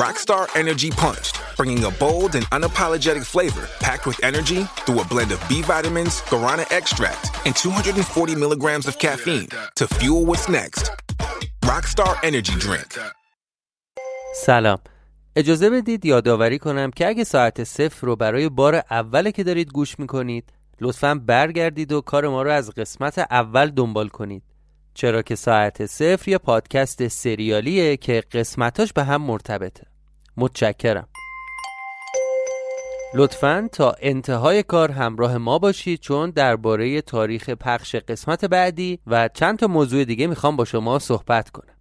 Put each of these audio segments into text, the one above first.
Rockstar Energy Punched, bringing a bold and unapologetic flavor packed with energy through a blend of B vitamins, guarana extract, and 240 milligrams of caffeine to fuel what's next. Rockstar Energy Drink. سلام اجازه بدید یادآوری کنم که اگه ساعت صفر رو برای بار اوله که دارید گوش می‌کنید لطفا برگردید و کار ما رو از قسمت اول دنبال کنید چرا که ساعت صفر یه پادکست سریالیه که قسمتاش به هم مرتبطه متشکرم. لطفا تا انتهای کار همراه ما باشید چون درباره تاریخ پخش قسمت بعدی و چند تا موضوع دیگه می‌خوام با شما صحبت کنم.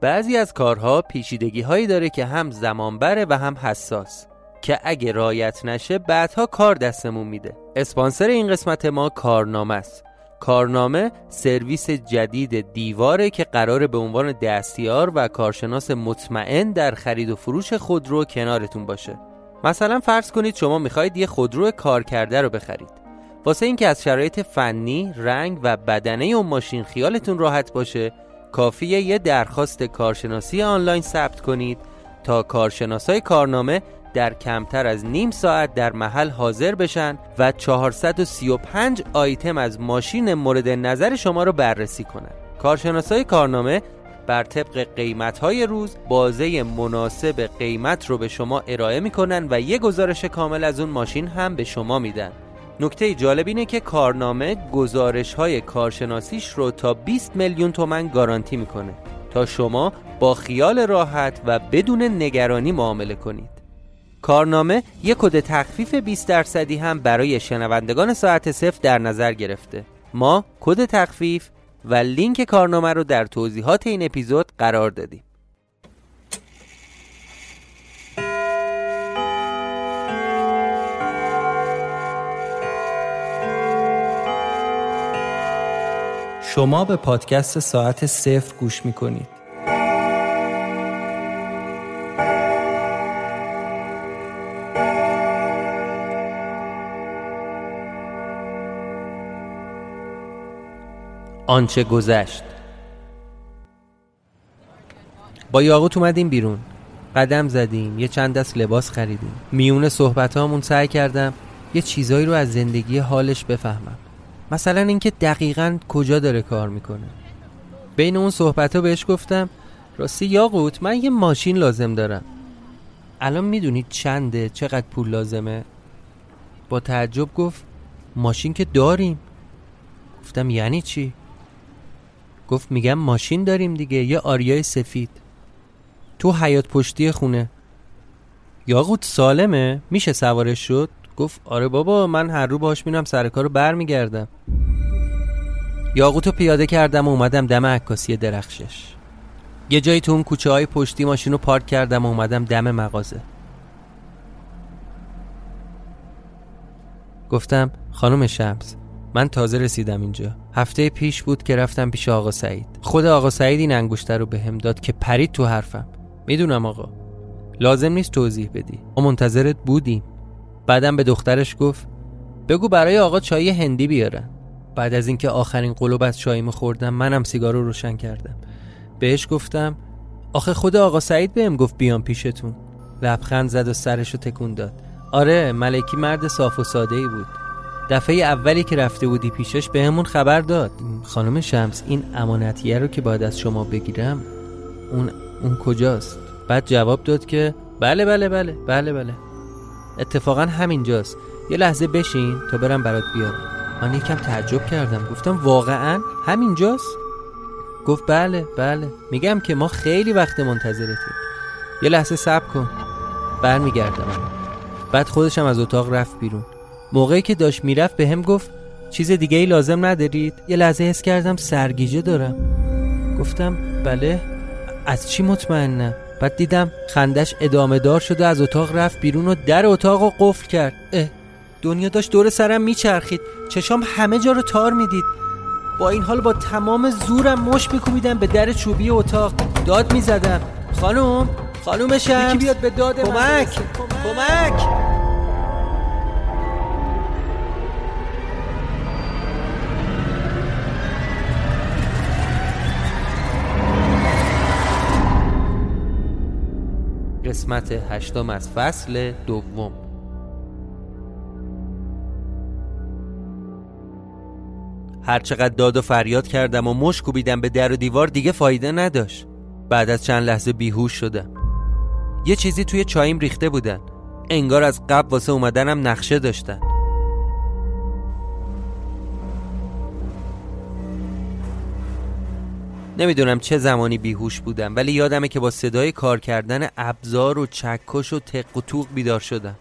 بعضی از کارها پیچیدگی هایی داره که هم زمان بره و هم حساس که اگه رایت نشه بعدها کار دستمون میده. اسپانسر این قسمت ما کارنامه است. کارنامه سرویس جدید دیواره که قرار به عنوان دستیار و کارشناس مطمئن در خرید و فروش خودرو کنارتون باشه. مثلا فرض کنید شما می‌خواید یه خودرو کار کرده رو بخرید. واسه اینکه از شرایط فنی، رنگ و بدنه اون ماشین خیالتون راحت باشه کافیه یه درخواست کارشناسی آنلاین ثبت کنید تا کارشناسای کارنامه در کمتر از نیم ساعت در محل حاضر بشن و 435 آیتم از ماشین مورد نظر شما رو بررسی کنند. کارشناسای کارنامه بر طبق قیمت های روز بازه مناسب قیمت رو به شما ارائه می‌کنن و یه گزارش کامل از اون ماشین هم به شما میدن نکته جالب اینه که کارنامه گزارش های کارشناسیش رو تا 20 میلیون تومن گارانتی می‌کنه تا شما با خیال راحت و بدون نگرانی معامله کنید کارنامه یک کد تخفیف 20 درصدی هم برای شنوندگان ساعت صفر در نظر گرفته ما کد تخفیف و لینک کارنامه رو در توضیحات این اپیزود قرار دادیم شما به پادکست ساعت صفر گوش می کنید. آنچه گذشت. با یاقوت اومدیم بیرون. قدم زدیم یه چند دست لباس خریدیم. میون صحبت هامون سعی کردم یه چیزایی رو از زندگی حالش بفهمم. مثلا اینکه دقیقا کجا داره کار می‌کنه. بین اون صحبت ها بهش گفتم راستی یاقوت من یه ماشین لازم دارم. الان می‌دونید چنده چقدر پول لازمه؟ با تعجب گفت ماشین که داریم. گفتم یعنی چی؟ گفت میگم ماشین داریم دیگه یه آریای سفید. تو حیات پشتی خونه. یاقوت سالمه؟ میشه سوارش شد؟ گفت آره بابا من هر رو باش میرم سر کارو برمیگردم. یاقوتو پیاده کردم و اومدم دم عکاسی درخشش. یه جایی تو اون کوچه های پشتی ماشین رو پارک کردم و اومدم دم مغازه. گفتم خانم شمس من تازه رسیدم اینجا. هفته پیش بود که رفتم پیش آقا سعید. خود آقا سعید این انگشتر رو بهم داد که پرید تو حرفم. می‌دونم آقا. لازم نیست توضیح بدی. ما منتظرت بودیم. بعدم به دخترش گفت بگو برای آقا چای هندی بیارن. بعد از اینکه آخرین قلوب از چاییمو خوردم منم سیگار رو روشن کردم. بهش گفتم آخه خود آقا سعید بهم گفت بیام پیشتون. لبخند زد و سرش تکون داد. آره ملکی مرد صاف و ساده ای بود. دفعه اولی که رفته بودی پیشش بهمون خبر داد. خانم شمس این امانتیه رو که باید از شما بگیرم اون اون کجاست؟ بعد جواب داد که بله بله بله بله بله. اتفاقا همینجاست. یه لحظه بشین تا برم برات بیارم. من یکم تعجب کردم. گفتم واقعا همینجاست؟ گفت بله بله. میگم که ما خیلی وقت منتظرتیم. یه لحظه صبر کن. برمیگردم. بعد خودشم از اتاق رفت بیرون. موقعی که داشت می‌رفت به هم گفت چیز دیگه ای لازم ندارید؟ یه لحظه حس کردم سرگیجه دارم. گفتم بله. از چی مطمئنم؟ بعد دیدم خندش ادامه دار شده از اتاق رفت بیرون و در اتاق رو قفل کرد. اه دنیا داشت دور سرم میچرخید. چشام همه جا رو تار می‌دید. با این حال با تمام زورم مش میکوبیدم به در چوبی اتاق. داد می‌زدم. خانم خانم شمس. یکی بیاد به داد کمک. کمک. قسمت هشتم از فصل دوم. هرچقدر داد و فریاد کردم و مش کوبیدم به در و دیوار دیگه فایده نداشت. بعد از چند لحظه بیهوش شدم. یه چیزی توی چاییم ریخته بودن. انگار از قبل واسه اومدنم نقشه داشتن. نمی‌دونم چه زمانی بیهوش بودم ولی یادمه که با صدای کار کردن ابزار و چکش و تق و توق بیدار شدم.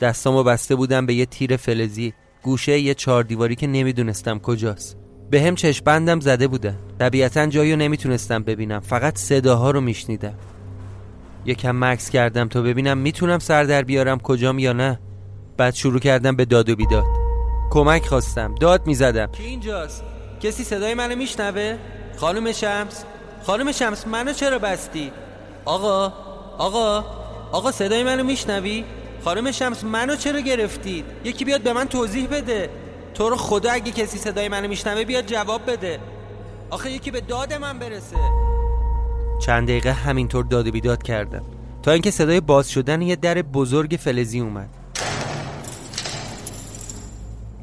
دستامو بسته بودم به یه تیر فلزی. گوشه یه چهار دیواری که نمی‌دونستم کجاست. به هم چشپندم زده بودن. طبیعتا جایی نمی‌تونستم ببینم. فقط صداها رو میشنیدم. یکم مکس کردم تا ببینم می‌تونم سر در بیارم کجام یا نه. بعد شروع کردم به داد و بیداد. کمک خواستم. داد می‌زدم. کی اینجاست؟ کسی صدای منو میشنوه؟ خانم شمس خانم شمس منو چرا بستی؟ آقا آقا آقا صدای منو میشنوی؟ خانم شمس منو چرا گرفتید؟ یکی بیاد به من توضیح بده. تو رو خدا اگه کسی صدای منو میشنوه بیاد جواب بده. آخه یکی به داد من برسه. چند دقیقه همینطور داد و بیداد کردم. تا اینکه صدای باز شدن یه در بزرگ فلزی اومد.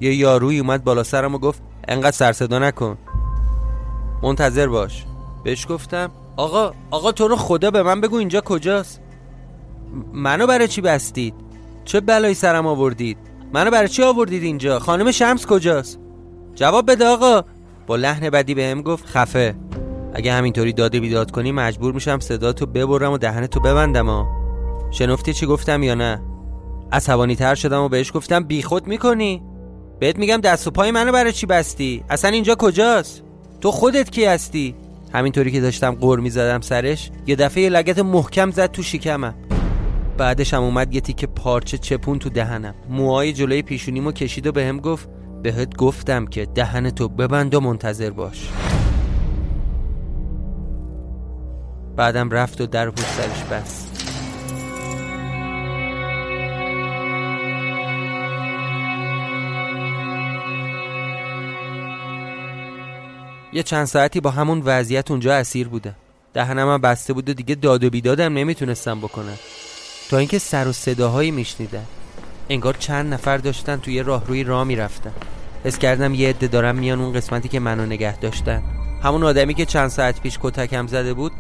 یه یاروی اومد بالا سرم و گفت انقدر سرصدا نکن. منتظر باش. بهش گفتم آقا آقا تو رو خدا به من بگو اینجا کجاست. منو برای چی بستید؟ چه بلایی سرم آوردید؟ منو برای چی آوردید اینجا؟ خانم شمس کجاست؟ جواب بده آقا. با لحن بدی بهم گفت خفه. اگه همینطوری داده بیداد کنی مجبور میشم صداتو ببرم و دهنتو ببندم ها شنفتی چی گفتم یا نه؟ عصبانی تر شدم و بهش گفتم بیخود می‌کنی؟ بهت میگم دست و پای منو برای چی بستی؟ اصلا اینجا کجاست؟ تو خودت کی هستی؟ همینطوری که داشتم قور می‌زدم سرش یه دفعه یه لگت محکم زد تو شکمم. بعدش هم اومد یه تیکه پارچه چپون تو دهنم. موهای جلوی پیشونیمو کشید و بهم گفت بهت گفتم که دهنتو ببند و منتظر باش. بعدم رفت و در پشت سرش بست یه چند ساعتی با همون وضعیت اونجا اسیر بودم دهنم بسته بود و دیگه داد و بیدادم نمی‌تونستم بکنم. تا اینکه سر و صداهایی میشنیدن انگار چند نفر داشتن توی راهروی راه می‌رفتن. حس کردم یه عده دارم میان اون قسمتی که منو نگه داشتن. همون آدمی که چند ساعت پیش کتکم زده بود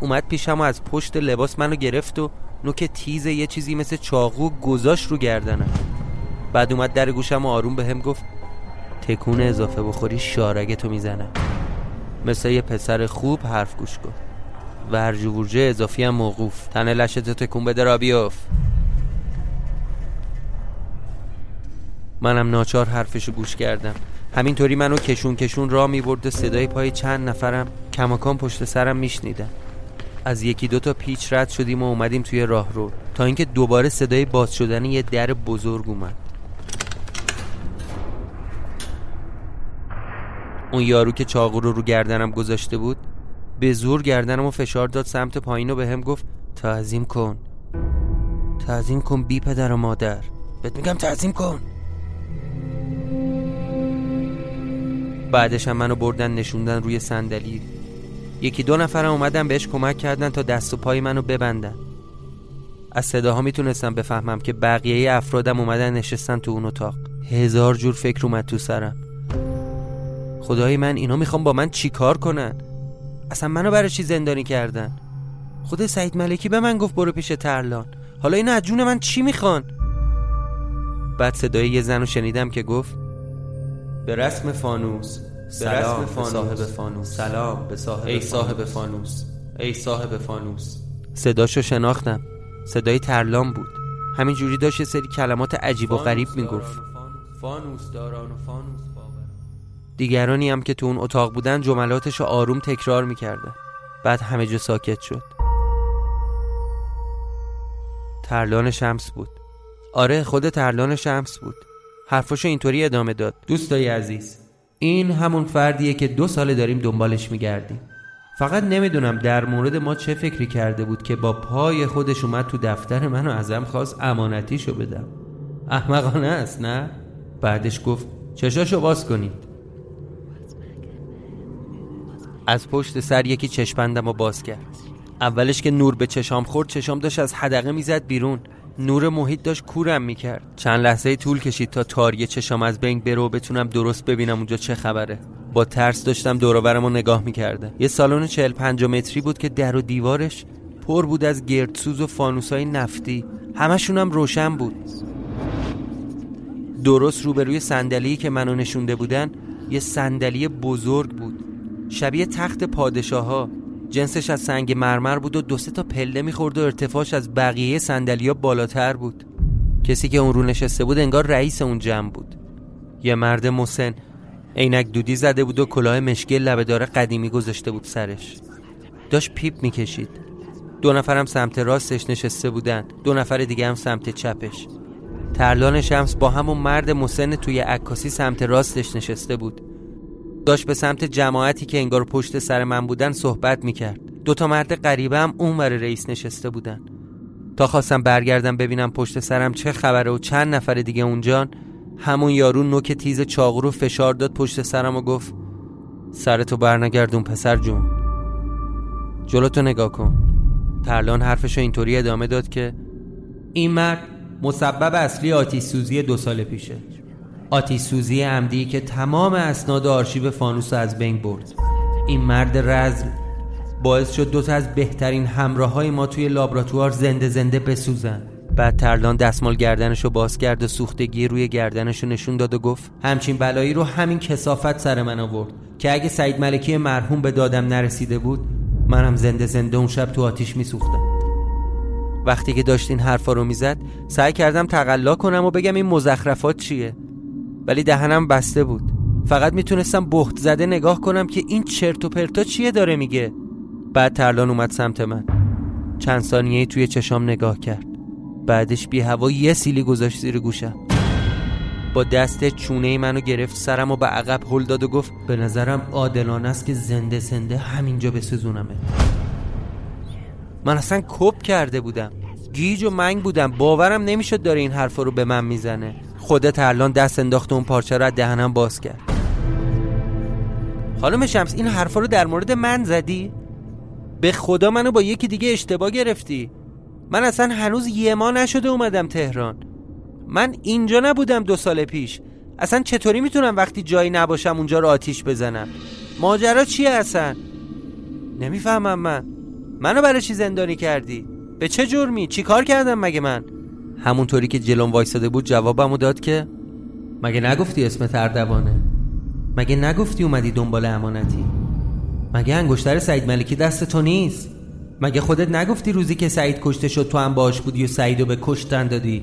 اومد پیشم و از پشت لباس منو گرفت و نوک تیز یه چیزی مثل چاقو گذاشت رو گردنم. بعد اومد در گوشم و آروم به هم گفت تکون اضافه بخوری شارگه تو می‌زنم. مثل یه پسر خوب حرف گوش کن. ورج ورجه اضافی هم موقوف. تن لشتو تکون بده را بیاف منم ناچار حرفشو گوش کردم. همینطوری منو کشون کشون را می‌برد صدای پای چند نفرم کماکان پشت سرم میشنیدم از یکی دوتا پیچ رد شدیم و اومدیم توی راه رو تا اینکه دوباره صدای باز شدن یه در بزرگ اومد. اون یارو که چاقو رو رو گردنم گذاشته بود به زور گردنم و فشار داد سمت پایین و به هم گفت تعظیم کن. تعظیم کن بی پدر و مادر. بهت میگم تعظیم کن. بعدش هم منو بردن نشوندن روی صندلی. یکی دو نفرم اومدن بهش کمک کردن تا دست و پای منو ببندن. از صداها می‌تونستم بفهمم که بقیه افرادم اومدن نشستن تو اون اتاق. هزار جور فکر اومد تو سرم. خدای من اینا می‌خوام با من چی کار کنن؟ اصلا منو برای چی زندانی کردن؟ خود سعید ملکی به من گفت برو پیش ترلان. حالا اینا از جون من چی می‌خوان؟ بعد صدای یه زن رو شنیدم که گفت به رسم فانوس. به صاحب فانوس. سلام به صاحب ای صاحب فانوس. ای صاحب فانوس. صداشو شناختم. صدای ترلان بود. همین جوری داشت یه سری کلمات عجیب و غریب می‌گفت. فانوس داران و فانوس. دیگرانی هم که تو اون اتاق بودن جملاتش رو آروم تکرار می‌کردن بعد همه جا ساکت شد. ترلان شمس بود. آره خود ترلان شمس بود. حرفاشو اینطوری ادامه داد. دوستای عزیز این همون فردیه که دو ساله داریم دنبالش میگردیم. فقط نمی‌دونم در مورد ما چه فکری کرده بود که با پای خودش اومد تو دفتر منو ازم خواست امانتیشو بدم. احمقانه است نه؟ بعدش گفت چشاشو باز کنید. از پشت سر یکی چشپندم و باز کرد. اولش که نور به چشام خورد چشام داشت از حدقه می‌زد بیرون. نور محیط داشت کورم می‌کرد. چند لحظه طول کشید تا تاری چشام از بین برو بتونم درست ببینم اونجا چه خبره. با ترس داشتم دوروبرم رو نگاه می‌کرده یه سالن چهل پنج متری بود که در و دیوارش پر بود از گردسوز و فانوسای نفتی. همشونم روشن بود. درست روبروی صندلی که منو نشونده بودن یه صندلی بزرگ بود. شبیه تخت پادشاه ها جنسش از سنگ مرمر بود و دو سه تا پله می‌خورد و ارتفاعش از بقیه سندلیا بالاتر بود. کسی که اون رو نشسته بود انگار رئیس اون جمع بود. یه مرد مسن عینک دودی زده بود و کلاه مشکی لبهدار قدیمی گذاشته بود سرش. داشت پیپ می‌کشید. دو نفرم سمت راستش نشسته بودن. دو نفر دیگه هم سمت چپش. ترلان شمس با همون مرد مسن توی عکاسی سمت راستش نشسته بود. داشت به سمت جماعتی که انگار پشت سر من بودن صحبت می‌کرد. دوتا مرد غریبه هم اون ور رئیس نشسته بودن. تا خواستم برگردم ببینم پشت سرم چه خبره و چند نفر دیگه اونجان همون یارو نوک تیز چاقو رو فشار داد پشت سرم و گفت سرتو برنگردون پسر جون. جلوتو نگاه کن. ترلان حرفشو اینطوری ادامه داد که این مرد مسبب اصلی آتیش سوزی دو سال پیشه. آتیش سوزی عمدی که تمام اسناد آرشیو فانوس از بین برد. این مرد رزل باعث شد دوتا از بهترین همراه های ما توی لابراتوار زنده زنده بسوزن. بعد ترلان دستمال گردنشو باز کرد و سوختگی روی گردنشو نشون داد و گفت همچین بلایی رو همین کسافت سر من آورد که اگه سعید ملکی مرحوم به دادم نرسیده بود منم زنده زنده اون شب تو آتیش میسوختم. وقتی که داشت این حرفا رو می‌زد سعی کردم تقلا کنم و بگم این مزخرفات چیه. ولی دهنم بسته بود. فقط می‌تونستم بخت زده نگاه کنم که این چرت و پرتا چیه داره میگه. بعد ترلان اومد سمت من. چند ثانیه توی چشام نگاه کرد. بعدش بی هوا یه سیلی گذاشت زیر گوشم. با دست چونه منو گرفت سرم و به عقب هل داد و گفت به نظرم عادلانه است که زنده زنده همینجا بسوزونمه من اصلا کپ کرده بودم. گیج و منگ بودم. باورم نمی‌شد داره این حرفا رو به من می‌زنه. خودت الان دست انداخت اون پارچه رو دهنم باز کرد. خانم شمس این حرفا رو در مورد من زدی؟ به خدا منو با یکی دیگه اشتباه گرفتی. من اصلا هنوز یه ما نشده اومدم تهران. من اینجا نبودم دو سال پیش. اصلا چطوری می‌تونم وقتی جایی نباشم اونجا رو آتیش بزنم؟ ماجرا چیه اصلا؟ نمی‌فهمم من. منو برای چی زندانی کردی؟ به چه جرمی؟ چی کار کردم مگه من؟ همونطوری که جلوم وایساده بود جوابمو داد که مگه نگفتی اسم تردوانه؟ مگه نگفتی اومدی دنبال امانتی؟ مگه انگشتر سعید ملکی دست تو نیست؟ مگه خودت نگفتی روزی که سعید کشته شد تو هم باش بودی و سعیدو به کشتن دادی؟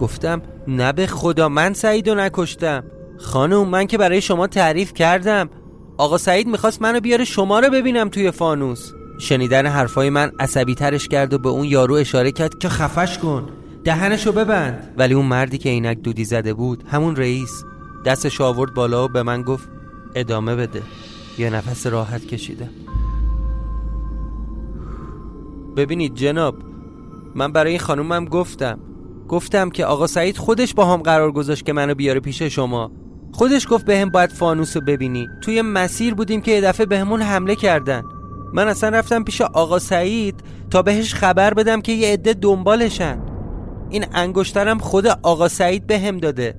گفتم نه به خدا من سعیدو نکشتم. خانم من که برای شما تعریف کردم. آقا سعید می‌خواست منو بیاره شما رو ببینم توی فانوس. شنیدن حرفای من عصبی ترش کرد و به اون یارو اشاره کرد که خفش کن. دهنشو ببند. ولی اون مردی که عینک دودی زده بود همون رئیس. دستش آورد بالا و به من گفت ادامه بده. یه نفس راحت کشیدم. ببینید جناب من برای این خانومم گفتم. گفتم که آقا سعید خودش با هم قرار گذاشت که منو بیاره پیش شما. خودش گفت بهم باید فانوس رو ببینی. توی مسیر بودیم که یه دفعه بهمون حمله کردن. من اصلا رفتم پیش آقا سعید تا بهش خبر بدم که یه عده دنبالشن. این انگشترم خود آقا سعید بهم داده.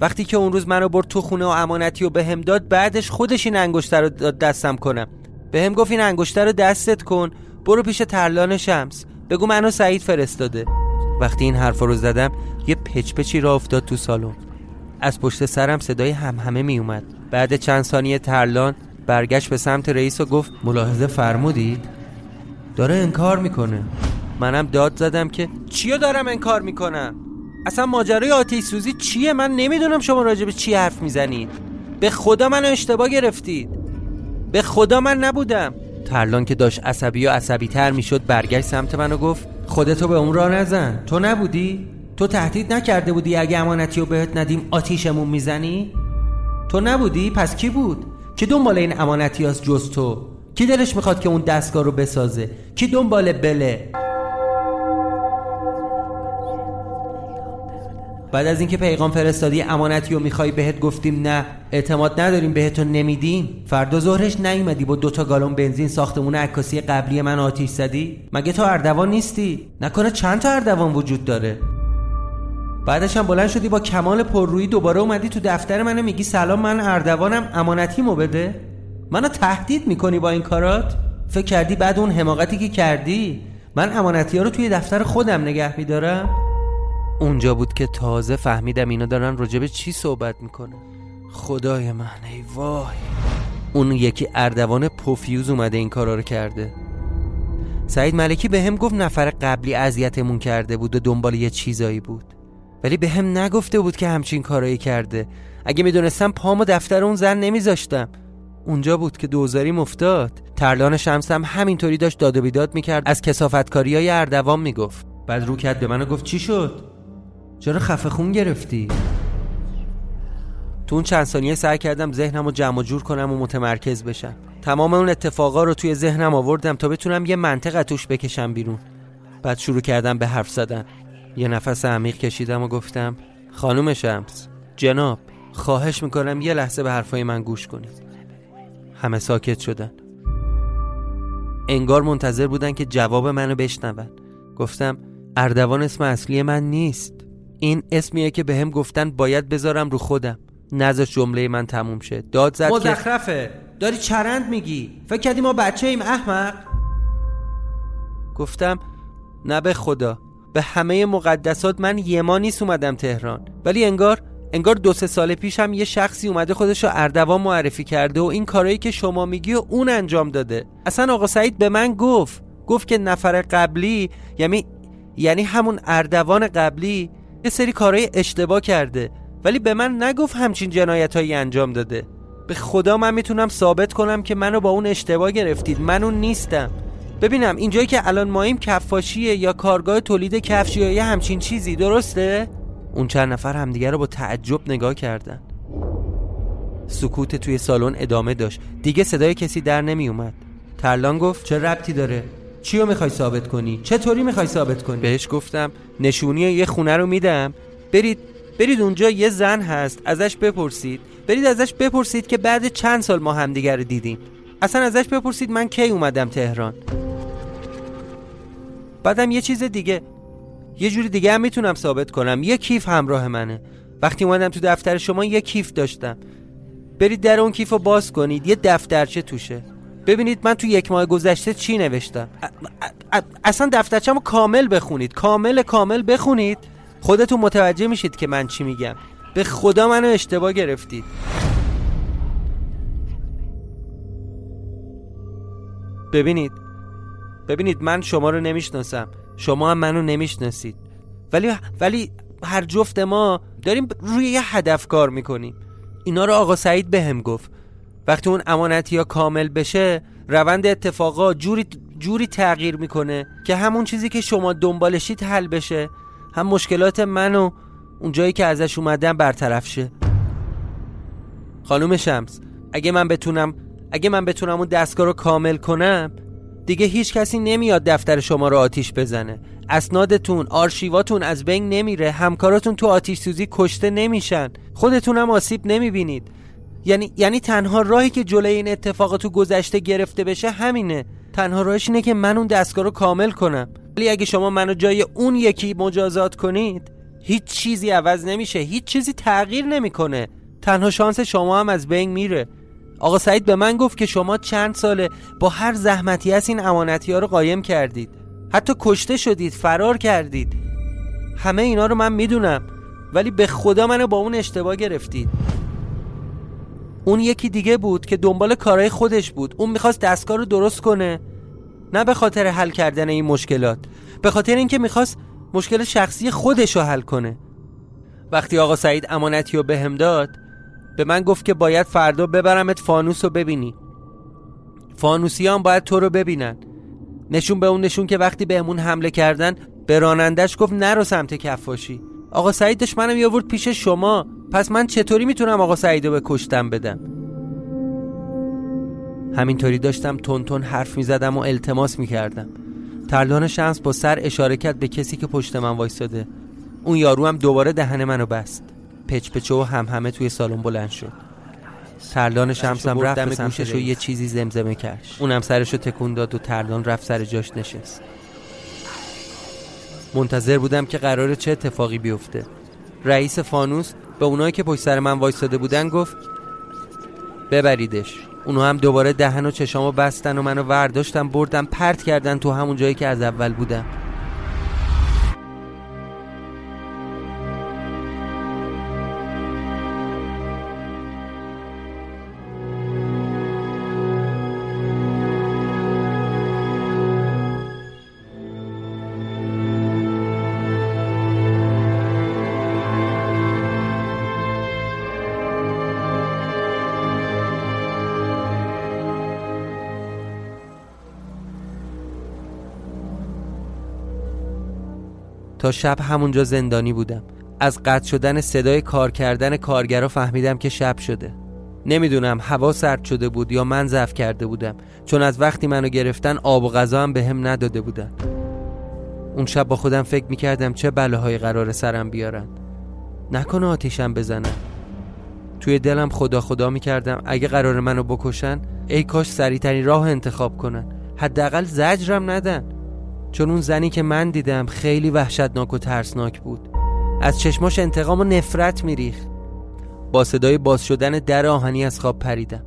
وقتی که اون روز منو برد تو خونه و امانتی و بهم داد بعدش خودش این انگشتر رو داد دستم کنم. بهم گفت این انگشتر رو دستت کن برو پیش ترلان شمس. بگو منو سعید فرستاده. وقتی این حرف رو زدم یه پچپچی را افتاد تو سالن. از پشت سرم صدای همهمه می اومد. بعد چند ثانیه ترلان برگشت به سمت رئیس و گفت ملاحظه فرمودید؟ داره انکار می‌کنه. منم داد زدم که چیو دارم انکار می‌کنم اصلا ماجرای آتیش سوزی چیه من نمی‌دونم شما راجع به چی حرف می‌زنید به خدا منو اشتباه گرفتید به خدا من نبودم ترلان که داشت عصبی و عصبی تر می‌شد برگشت سمت من و گفت خودتو به اون را نزن تو نبودی؟ تو تهدید نکرده بودی اگه امانتی رو بهت ندیم آتیشمون می‌زنی؟ تو نبودی؟ پس کی بود؟ کی دنبال این امانتی هست جز تو؟ کی دلش می‌خواد که اون دستگاه رو بسازه؟ کی دنبال بله؟ بعد از اینکه پیغام فرستادی امانتی رو می‌خوای بهت گفتیم نه اعتماد نداریم بهتون نمیدیم. فردا ظهرش نیومدی با دوتا گالون بنزین ساختمون عکاسی قبلی من آتیش زدی؟ مگه تو اردوان نیستی؟ نکنه چند تا اردوان وجود داره؟ بعدش هم بلند شدی با کمال پررویی دوباره اومدی تو دفتر منو میگی سلام من اردوانم امانتیمو بده. منو تهدید می‌کنی با این کارات؟ فکر کردی بعد اون حماقتی که کردی من امانتی ها رو توی دفتر خودم نگه میدارم؟ اونجا بود که تازه فهمیدم اینا دارن راجب چی صحبت می‌کنه خدای من ای وای. اون یکی اردوان پوفیوز اومده این کارا رو کرده. سعید ملکی به هم گفت نفر قبلی اذیتمون کرده بود و دنبال یه چیزایی بود. ولی به هم نگفته بود که همچین کارایی کرده. اگه می‌دونستم پامو دفتر اون زن نمیذاشتم. اونجا بود که دوزاری مفتاد ترلان شمس هم همینطوری داشت داد و بیداد می‌کرد. از کسافتکاری های اردوان می‌گفت. بعد رو کرد به منو گفت چی شد؟ چرا خفه خون گرفتی؟ تو اون چند ثانیه سعی کردم ذهنم رو جمع جور کنم و متمرکز بشم. تمام اون اتفاقا رو توی ذهنم آوردم تا بتونم یه منطق توش بکشم بیرون. بعد شروع کردم به حرف زدن. یه نفس عمیق کشیدم و گفتم خانم شمس جناب خواهش می‌کنم یه لحظه به حرفای من گوش کنید. همه ساکت شدن. انگار منتظر بودن که جواب منو بشنون. گفتم اردوان اسم اصلی من نیست. این اسمیه که به هم گفتن باید بذارم رو خودم. نذاش جمله من تموم شه. داد زد مزخرفه. داری چرند میگی. فکر کردی ما بچه ایم احمق. گفتم نه به خدا. به همه مقدسات من یه ما نیست اومدم تهران. ولی انگار انگار دو سه سال پیش هم یه شخصی اومده خودش رو اردوان معرفی کرده و این کارایی که شما میگی و اون انجام داده. اصلا آقا سعید به من گفت. گفت که نفر قبلی یعنی یعنی همون اردوان قبلی یه سری کارهای اشتباه کرده ولی به من نگفت همچین جنایت هایی انجام داده. به خدا من می‌تونم ثابت کنم که منو با اون اشتباه گرفتید. من اون نیستم. ببینم اینجایی که الان ماییم کفاشیه یا کارگاه تولید کفش یا یه همچین چیزی درسته؟ اون چند نفر همدیگه رو با تعجب نگاه کردن. سکوت توی سالن ادامه داشت. دیگه صدای کسی در نمی اومد ترلان گفت چه ربطی داره؟ چی رو می‌خوای ثابت کنی؟ چطوری می‌خوای ثابت کنی؟ بهش گفتم نشونی یه خونه رو میدم. برید برید اونجا یه زن هست ازش بپرسید. برید ازش بپرسید که بعد چند سال ما همدیگه رو دیدیم. اصلا ازش بپرسید من کی اومدم تهران. بعدم یه چیز دیگه یه جوری دیگه هم می‌تونم ثابت کنم. یه کیف همراه منه. وقتی اومدم تو دفتر شما یه کیف داشتم. برید در اون کیف رو باز کنید. یه دفترچه توشه. ببینید من تو یک ماه گذشته چی نوشتم؟ اصلا دفترچه رو کامل بخونید. کامل کامل بخونید. خودتون متوجه میشید که من چی میگم. به خدا منو اشتباه گرفتید. ببینید. ببینید من شما رو نمی‌شناسم. شما هم منو نمی‌شناسید. ولی ولی هر جفت ما داریم روی یه هدف کار می‌کنیم. اینا رو آقا سعید بهم به گفت. وقتی اون امانتی ها کامل بشه روند اتفاقا جوری جوری تغییر می‌کنه که همون چیزی که شما دنبالشید حل بشه. هم مشکلات من و اون جایی که ازش اومدم برطرف شه. خانوم شمس اگه من بتونم اگه من بتونم اون دستگاه رو کامل کنم دیگه هیچ کسی نمیاد دفتر شما رو آتیش بزنه. اسنادتون آرشیواتون از بین نمیره. همکاراتون تو آتیش سوزی کشته نمیشن. خودتونم آسیب نمی‌بینید. یعنی یعنی تنها راهی که جلوی این اتفاقات تو گذشته گرفته بشه همینه. تنها راهش اینه که من اون دستگاه رو کامل کنم. ولی اگه شما منو جای اون یکی مجازات کنید هیچ چیزی عوض نمیشه. هیچ چیزی تغییر نمی‌کنه. تنها شانس شما هم از بین میره. آقا سعید به من گفت که شما چند ساله با هر زحمتی هست این امانتی ها رو قایم کردید. حتی کشته شدید فرار کردید. همه اینا رو من می‌دونم. ولی به خدا منو با اون اشتباه گرفتید. اون یکی دیگه بود که دنبال کارهای خودش بود. اون می‌خواست دستگاه رو درست کنه. نه به خاطر حل کردن این مشکلات. به خاطر اینکه می‌خواست مشکل شخصی خودش رو حل کنه. وقتی آقا سعید امانتی رو بهم داد به من گفت که باید فردا ببرمت فانوس رو ببینی. فانوسی هم باید تو رو ببینن. نشون به اون نشون که وقتی بهمون حمله کردن به رانندش گفت نرو سمت کفاشی. آقا سعید داشت منو میآورد پیش شما. پس من چطوری می‌تونم آقا سعید رو به کشتم بدم؟ همینطوری داشتم تون تون حرف می‌زدم و التماس می‌کردم. ترلان شمس با سر اشاره کرد به کسی که پشت من وایستاده. اون یارو هم دوباره دهن منو بست. پچ پچه و هم همه توی سالن بلند شد. ترلان شمس هم رفت به گوشش و یه چیزی زمزمه کرد. اونم سرشو تکون داد و ترلان رفت سر جاش نشست. منتظر بودم که قرار چه اتفاقی بیفته. رئیس فانوس به اونایی که پشت سر من وایستاده بودن گفت ببریدش. اونو هم دوباره دهن و چشامو بستن و منو ورداشتن بردن پرت کردن تو همون جایی که از اول بودم. تا شب همونجا زندانی بودم. از قطع شدن صدای کار کردن کارگرا فهمیدم که شب شده. نمی‌دونم هوا سرد شده بود یا من ضعف کرده بودم. چون از وقتی منو گرفتن آب و غذا هم به هم نداده بودن. اون شب با خودم فکر می‌کردم چه بلاهایی قرار سرم بیارن. نکنه آتیشم بزنن. توی دلم خدا خدا می‌کردم اگه قرار منو بکشن ای کاش سریعترین راه انتخاب کنن. حداقل زجرم ندن. چون اون زنی که من دیدم خیلی وحشتناک و ترسناک بود. از چشماش انتقام و نفرت میریخت. با صدای باز شدن در آهنی از خواب پریدم.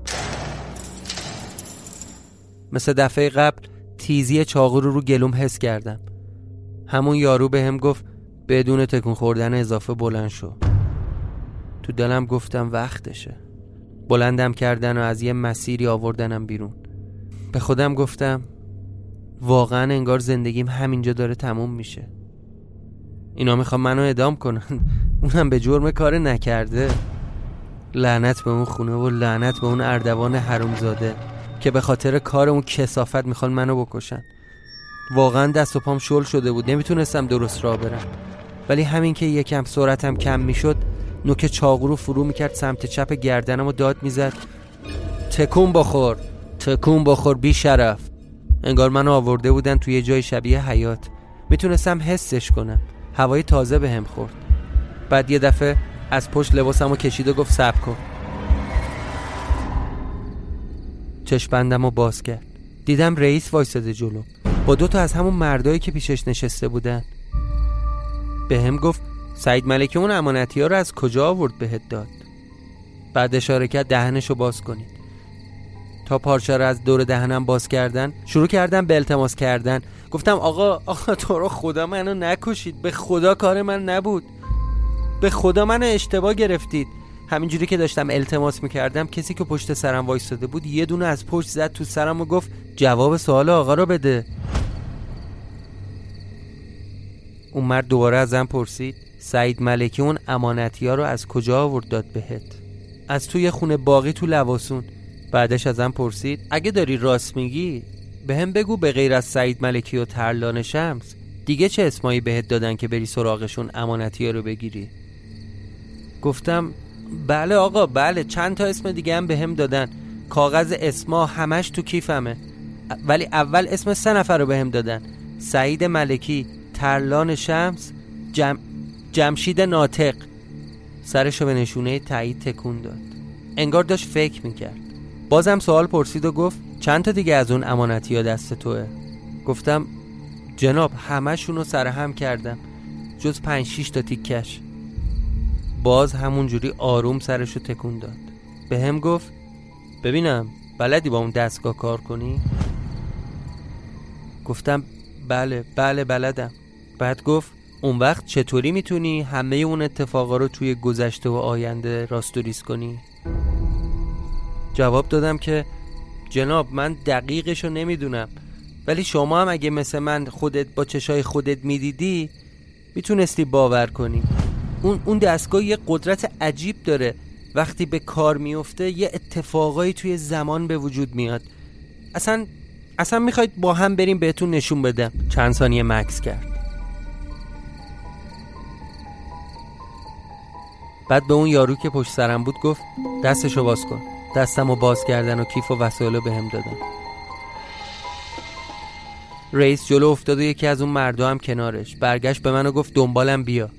مثل دفعه قبل تیزی چاقو رو رو گلوم حس کردم. همون یارو به هم گفت بدون تکون خوردن اضافه بلند شو. تو دلم گفتم وقتشه. بلندم کردن و از یه مسیری آوردنم بیرون. به خودم گفتم واقعا انگار زندگیم همینجا داره تموم میشه. اینا می‌خوام منو ادام کنن. اونم به جرم کار نکرده. لعنت به اون خونه و لعنت به اون اردوان حرومزاده که به خاطر کار اون کسافت می‌خوان منو بکشن. واقعا دست و پام شل شده بود. نمی‌تونستم درست راه برم. ولی همین که یکم سرعتم کم می‌شد نوک چاقو رو فرو می‌کرد سمت چپ گردنم و داد می‌زد. تکون بخور. تکون بخور بی شرف انگار منو آورده بودن توی جای شبیه حیات می‌تونستم حسش کنم. هوای تازه به هم خورد. بعد یه دفعه از پشت لباسم و کشید و گفت سب کن. چشپندم و باز کرد. دیدم رئیس وایستاده جلو. با دو تا از همون مردایی که پیشش نشسته بودن. به هم گفت سعید ملکی اون امانتی ها رو از کجا آورد بهت داد؟ بعد اشاره کرد دهنش رو باز کنید. تا پارچه رو از دور دهنم باز کردن شروع کردم به التماس کردن. گفتم آقا آقا تو رو خدا منو نکشید. به خدا کار من نبود. به خدا منو اشتباه گرفتید. همینجوری که داشتم التماس می‌کردم کسی که پشت سرم وایستاده بود یه دونه از پشت زد تو سرم و گفت جواب سوال آقا رو بده. اون مرد دوباره ازم پرسید سعید ملکی اون امانتی ها رو از کجا آورد داد بهت؟ از توی خونه باقی تو لواسون. بعدش ازم پرسید اگه داری راست میگی به هم بگو به غیر از سعید ملکی و ترلان شمس دیگه چه اسمایی بهت دادن که بری سراغشون امانتی رو بگیری؟ گفتم بله آقا بله چند تا اسم دیگه هم به هم دادن. کاغذ اسما همش تو کیفمه. ولی اول اسم سه نفر رو به هم دادن. سعید ملکی ترلان شمس جم... جمشید ناطق. سرشو به نشونه تایید تکون داد. انگار داشت فکر می‌کرد. بازم سوال پرسید و گفت چند تا دیگه از اون امانتی ها دست توه گفتم جناب همشون رو سرهم کردم جز پنج شیش تا تیکش باز همونجوری آروم سرشو تکون داد به هم گفت ببینم بلدی با اون دستگاه کار کنی؟ گفتم بله بله بلدم بعد گفت اون وقت چطوری می‌تونی همه اون اتفاقا رو توی گذشته و آینده راستوریز کنی؟ جواب دادم که جناب من دقیقش رو نمی‌دونم. ولی شما هم اگه مثل من خودت با چشای خودت می‌دیدی می‌تونستی باور کنی. اون, اون دستگاه یه قدرت عجیب داره. وقتی به کار میفته یه اتفاقایی توی زمان به وجود میاد. اصلا اصلا می‌خواید با هم بریم بهتون نشون بدم. چند ثانیه مکس کرد. بعد به اون یارو که پشت سرم بود گفت دستشو باز کن. دستم رو باز کردن و کیف و وسایل به هم دادن. رئیس جلو افتاد و یکی از اون مردا هم کنارش. برگشت به منو گفت دنبالم بیا.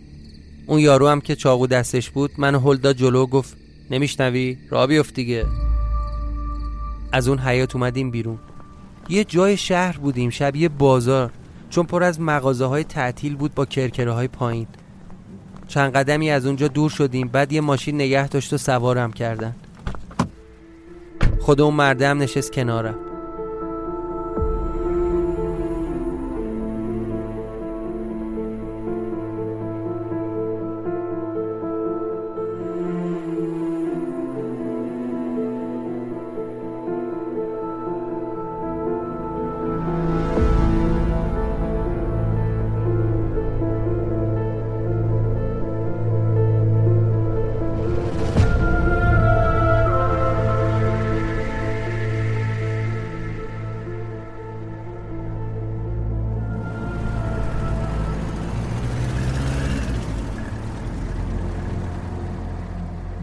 اون یارو هم که چاقو دستش بود منو هل جلو گفت نمیشنوی؟ را بیفت دیگه. از اون حیات اومدیم بیرون. یه جای شهر بودیم شبیه بازار. چون پر از مغازه های تعطیل بود با کرکره های پایین. چند قدمی از اونجا دور شدیم بعد یه ماشین نگه داشت و سوارم کردن. خود اون مرده هم نشست کنارم.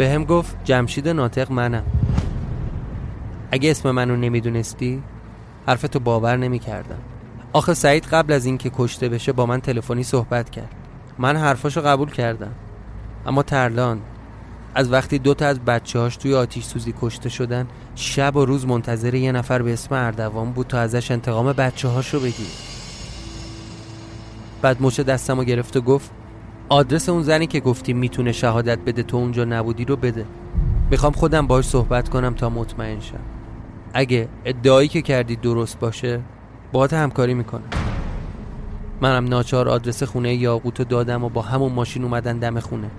به هم گفت جمشید ناطق منم. اگه اسم منو نمی‌دونستی حرفتو باور نمی‌کردم. آخه سعید قبل از اینکه کشته بشه با من تلفنی صحبت کرد. من حرفاشو قبول کردم. اما ترلان از وقتی دوتا از بچه هاش توی آتیش سوزی کشته شدن شب و روز منتظر یه نفر به اسم اردوان بود تا ازش انتقام بچه هاشو بگیر بعد مچ دستم رو گرفت و گفت آدرس اون زنی که گفتی می‌تونه شهادت بده تو اونجا نبودی رو بده. می‌خوام خودم باش صحبت کنم تا مطمئن شم. اگه ادعایی که کردی درست باشه باهات همکاری می‌کنم. منم ناچار آدرس خونه یاقوت رو دادم و با همون ماشین اومدن دم خونه.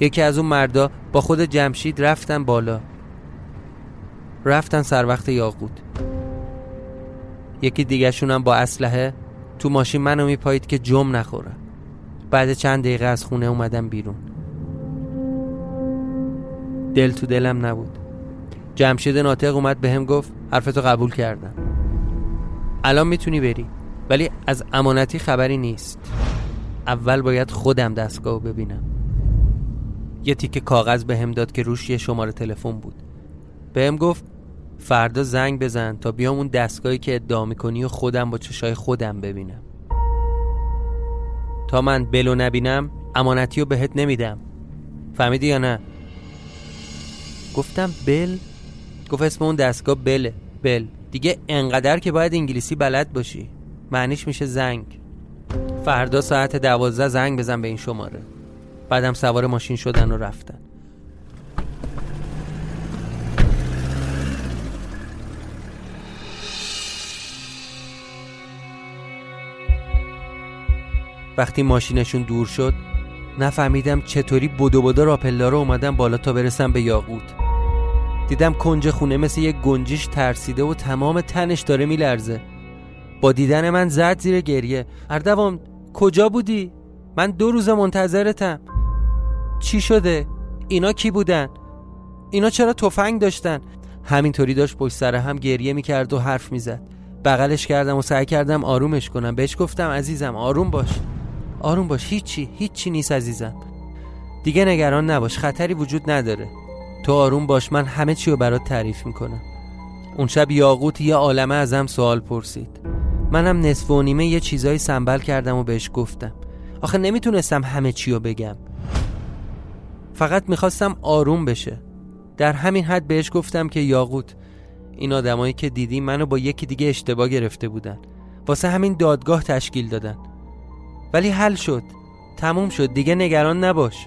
یکی از اون مردا با خود جمشید رفتن بالا. رفتن سر وقت یاقوت. یکی دیگه شونم با اسلحه تو ماشین منو میپایید که جم نخورم بعد چند دقیقه از خونه اومدم بیرون. دل تو دلم نبود. جمشید ناطق اومد به هم گفت حرفتو قبول کردم. الان می‌تونی بری ولی از امانتی خبری نیست. اول باید خودم دستگاه ببینم. یه تیکه کاغذ به هم داد که روش یه شماره تلفن بود. به هم گفت فردا زنگ بزن تا بیام اون دستگاهی که ادعا می‌کنی و خودم با چشای خودم ببینم. تا من بلو نبینم امانتی رو بهت نمیدم. فهمیدی یا نه؟ گفتم بل؟ گفت اسم اون دستگاه بله بل. دیگه انقدر که باید انگلیسی بلد باشی. معنیش میشه زنگ. فردا ساعت دوازده زنگ بزن به این شماره. بعدم سوار ماشین شدن و رفتن. وقتی ماشینشون دور شد نفهمیدم چطوری بدو بدو راپلا رو اومدم بالا تا برسم به یاقوت دیدم کنج خونه مثل یه گنجش ترسیده و تمام تنش داره میلرزه با دیدن من زد زیر گریه اردوان کجا بودی؟ من دو روز منتظرتم چی شده؟ اینا کی بودن؟ اینا چرا تفنگ داشتن؟ همینطوری داشت پشت سر هم گریه می‌کرد و حرف می‌زد بغلش کردم و سعی کردم آرومش کنم بهش گفتم عزیزم آروم باش آروم باش هیچی هیچی نیست عزیزم. دیگه نگران نباش خطری وجود نداره. تو آروم باش من همه چی رو برات تعریف می‌کنم. اون شب یاقوت یه عالمه ازم سوال پرسید. منم نصف و نیمه یه چیزایی سنبل کردم و بهش گفتم. آخه نمی‌تونستم همه چی رو بگم. فقط می‌خواستم آروم بشه. در همین حد بهش گفتم که یاقوت این آدمایی که دیدی منو با یکی دیگه اشتباه گرفته بودن. واسه همین دادگاه تشکیل دادن. ولی حل شد. تموم شد. دیگه نگران نباش.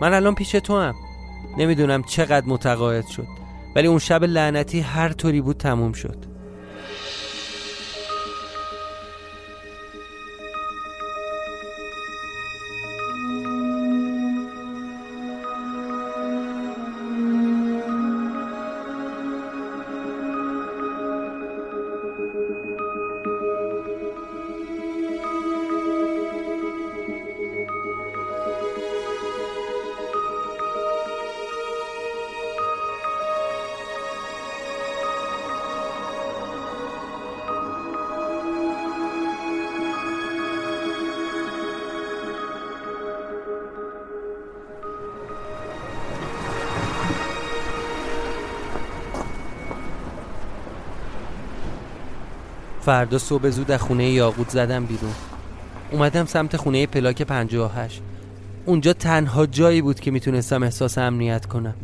من الان پیش تو هم نمی‌دونم چقدر متقاعد شد. ولی اون شب لعنتی هر طوری بود تموم شد. فردا صبح زود از خونه یاقوت زدم بیرون. اومدم سمت خونه پلاک 58 اونجا تنها جایی بود که می‌تونستم احساس امنیت کنم.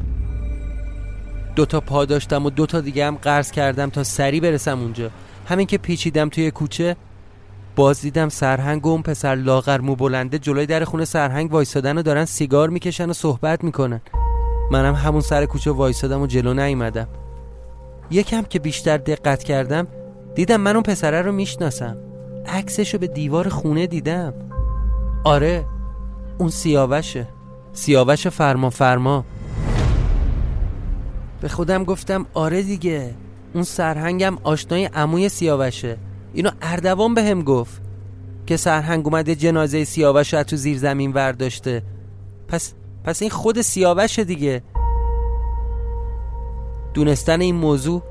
دوتا پا داشتم و دوتا دیگه هم قرض کردم تا سری برسم اونجا. همین که پیچیدم توی کوچه باز دیدم سرهنگ و اون پسر لاغر مو بلنده جلوی در خونه سرهنگ وایسادن و دارن سیگار می‌کشن و صحبت می‌کنن. منم همون سر کوچه وایسادم و جلو نیومدم. یکم که بیشتر دقت کردم دیدم من اون پسره رو می‌شناسم. عکسشو به دیوار خونه دیدم. آره اون سیاوشه. سیاوش فرما فرما. به خودم گفتم آره دیگه اون سرهنگم آشنای عموی سیاوشه. اینو اردوان به هم گفت که سرهنگ اومده جنازه سیاوش رو تو زیر زمین ورداشته. پس پس این خود سیاوشه دیگه. دونستن این موضوع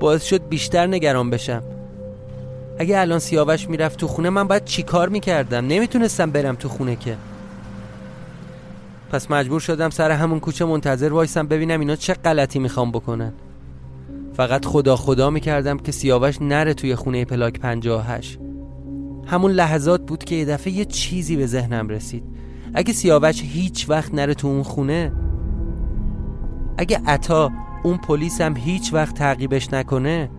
باعث شد بیشتر نگران بشم. اگه الان سیاوش می‌رفت تو خونه من باید چیکار می‌کردم؟ نمی‌تونستم برم تو خونه که. پس مجبور شدم سر همون کوچه منتظر وایسم ببینم اینا چه غلطی می‌خوام بکنن. فقط خدا خدا می‌کردم که سیاوش نره توی خونه پلاک 58 همون لحظات بود که یه دفعه یه چیزی به ذهنم رسید. اگه سیاوش هیچ وقت نره تو اون خونه اگه عطا اون پلیس هم هیچ وقت تعقیبش نکنه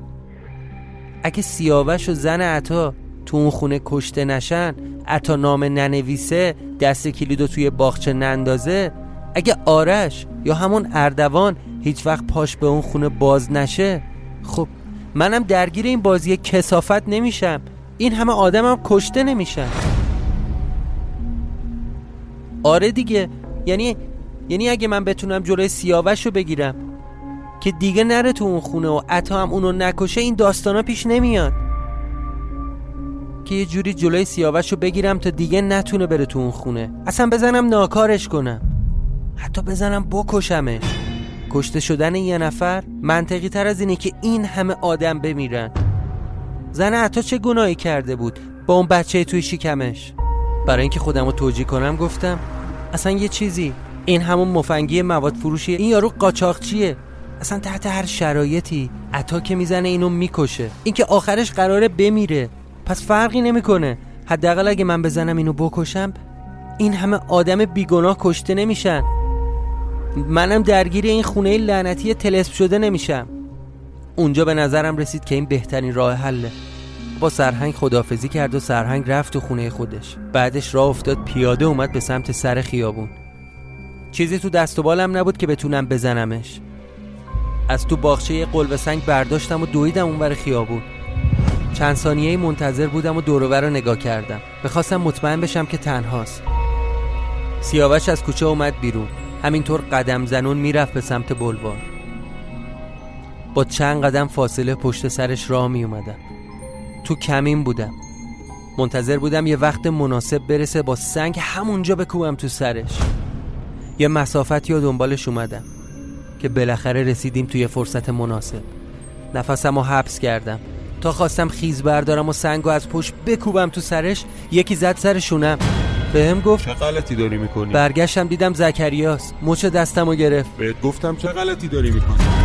اگه سیاوش و زن عطا تو اون خونه کشته نشن عطا نام ننویسه دست کلیدو توی باغچه نندازه اگه آرش یا همون اردوان هیچ وقت پاش به اون خونه باز نشه خب منم درگیر این بازی کسافت نمیشم. این همه آدمم کشته نمیشن. آره دیگه. یعنی یعنی اگه من بتونم جلوی سیاوش رو بگیرم که دیگه نره تو اون خونه و عطا هم اونو نکشه این داستانا پیش نمیاد. که یه جوری جلوی سیاوش رو بگیرم تا دیگه نتونه بره تو اون خونه. اصلا بزنم ناکارش کنم. حتی بزنم بکشمش. کشته شدن یه نفر منطقی تر از اینه که این همه آدم بمیرن. زن عطا چه گناهی کرده بود؟ با اون بچه توی شکمش. برای اینکه خودم رو توجیه کنم گفتم اصلا یه چیزی. این همون مفنگی مواد فروشیه این یارو قاچاقچیه. اصلا تحت هر شرایطی عطا که می‌زنه اینو می‌کشه. اینکه آخرش قراره بمیره. پس فرقی نمی‌کنه. حداقل اگه من بزنم اینو بکشم این همه آدم بیگناه کشته نمیشن. منم درگیر این خونه لعنتی تلسپ شده نمیشم. اونجا به نظرم رسید که این بهترین راه حله. با سرهنگ خدافزی کرد و سرهنگ رفت تو خونه خودش. بعدش راه افتاد پیاده اومد به سمت سر خیابون. چیزی تو دست و بالم نبود که بتونم بزنمش. از تو باغچه قلب سنگ برداشتم و دویدم اونور خیابون. چند ثانیه منتظر بودم و دورور رو نگاه کردم. بخواستم مطمئن بشم که تنهاست. سیاوش از کوچه اومد بیرون. همینطور قدم زنون می‌رفت به سمت بلوار. با چند قدم فاصله پشت سرش راه می اومدم تو کمین بودم. منتظر بودم یه وقت مناسب برسه با سنگ همونجا بکوبم تو سرش. یه مسافتی و دنبالش اومدم. که بالاخره رسیدیم توی فرصت مناسب. نفسم رو حبس کردم. تا خواستم خیز بردارم و سنگ از پشت بکوبم تو سرش یکی زد سر شونم بهم گفت چه غلطی داری می‌کنی؟ برگشتم دیدم زکریاست. مچ دستمو گرفت. بهت گفتم چه غلطی داری می‌کنی؟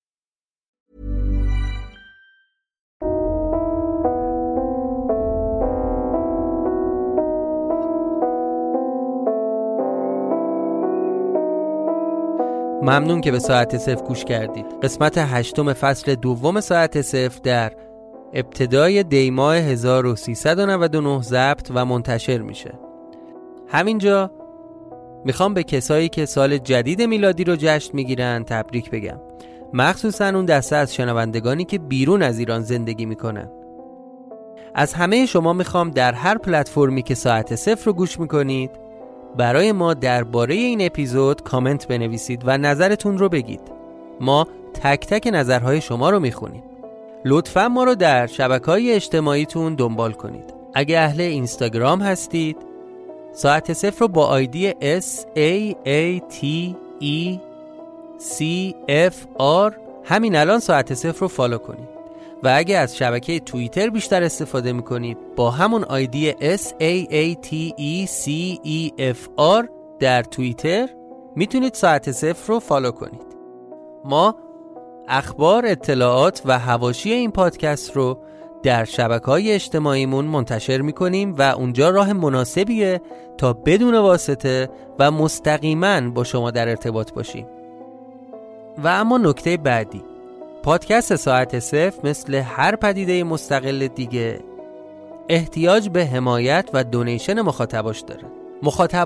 ممنون که به ساعت صفر گوش کردید. قسمت هشتم فصل دوم ساعت صفر در ابتدای دیماه 1399 ضبط و منتشر میشه. همینجا می‌خوام به کسایی که سال جدید میلادی رو جشن می‌گیرن تبریک بگم. مخصوصا اون دسته از شنوندگانی که بیرون از ایران زندگی می‌کنن. از همه شما می‌خوام در هر پلتفرمی که ساعت صفر رو گوش می‌کنید برای ما درباره این اپیزود کامنت بنویسید و نظرتون رو بگید. ما تک تک نظرهای شما رو می‌خونیم. لطفا ما رو در شبکه های اجتماعیتون دنبال کنید. اگه اهل اینستاگرام هستید ساعت صفر رو با آیدی S A A T E C F R همین الان ساعت صفر رو فالو کنید. و اگه از شبکه توییتر بیشتر استفاده می‌کنید با همون آیدی S A A T E C E F R در توییتر می‌تونید ساعت صفر رو فالو کنید. ما اخبار اطلاعات و هواشی این پادکست رو در شبکه های اجتماعیمون منتشر می‌کنیم و اونجا راه مناسبیه تا بدون واسطه و مستقیما با شما در ارتباط باشیم. و اما نکته بعدی. پادکست ساعت صفر مثل هر پدیده مستقل دیگه. احتیاج به حمایت و دونیشن مخاطباش داره. مخاطب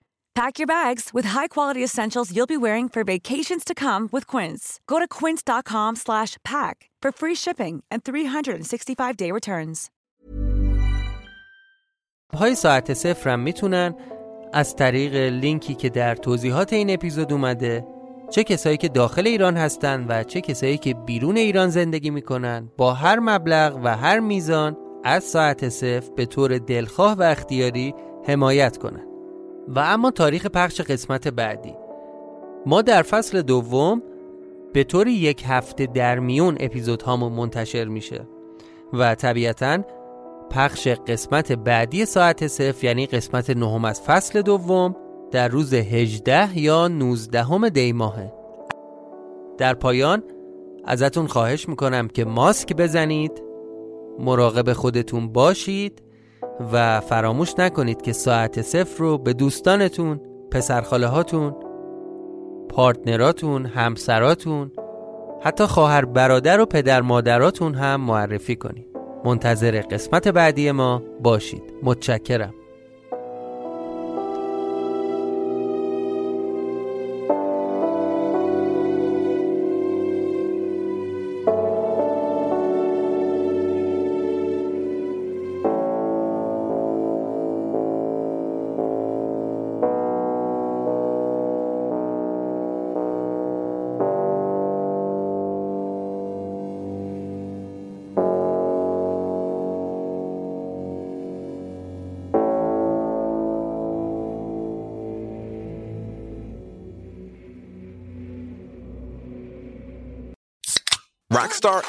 Pack your bags with high-quality essentials you'll be wearing for vacations to come with Quince. Go to quince.com slash pack for free shipping and 365-day returns. های ساعت صفرم می‌تونن از طریق لینکی که در توضیحات این اپیزود اومده چه کسایی که داخل ایران هستن و چه کسایی که بیرون ایران زندگی می‌کنن با هر مبلغ و هر میزان از ساعت صفر به طور دلخواه و اختیاری حمایت کنن و اما تاریخ پخش قسمت بعدی. ما در فصل دوم به طور یک هفته در میون اپیزود هامون منتشر میشه و طبیعتا پخش قسمت بعدی ساعت صفر یعنی قسمت نهم از فصل دوم در روز 18 یا 19 دی ماهه. در پایان ازتون خواهش می‌کنم که ماسک بزنید مراقب خودتون باشید و فراموش نکنید که ساعت صفر رو به دوستانتون پسرخاله هاتون پارتنراتون همسراتون حتی خواهر برادر و پدر مادراتون هم معرفی کنید. منتظر قسمت بعدی ما باشید. متشکرم.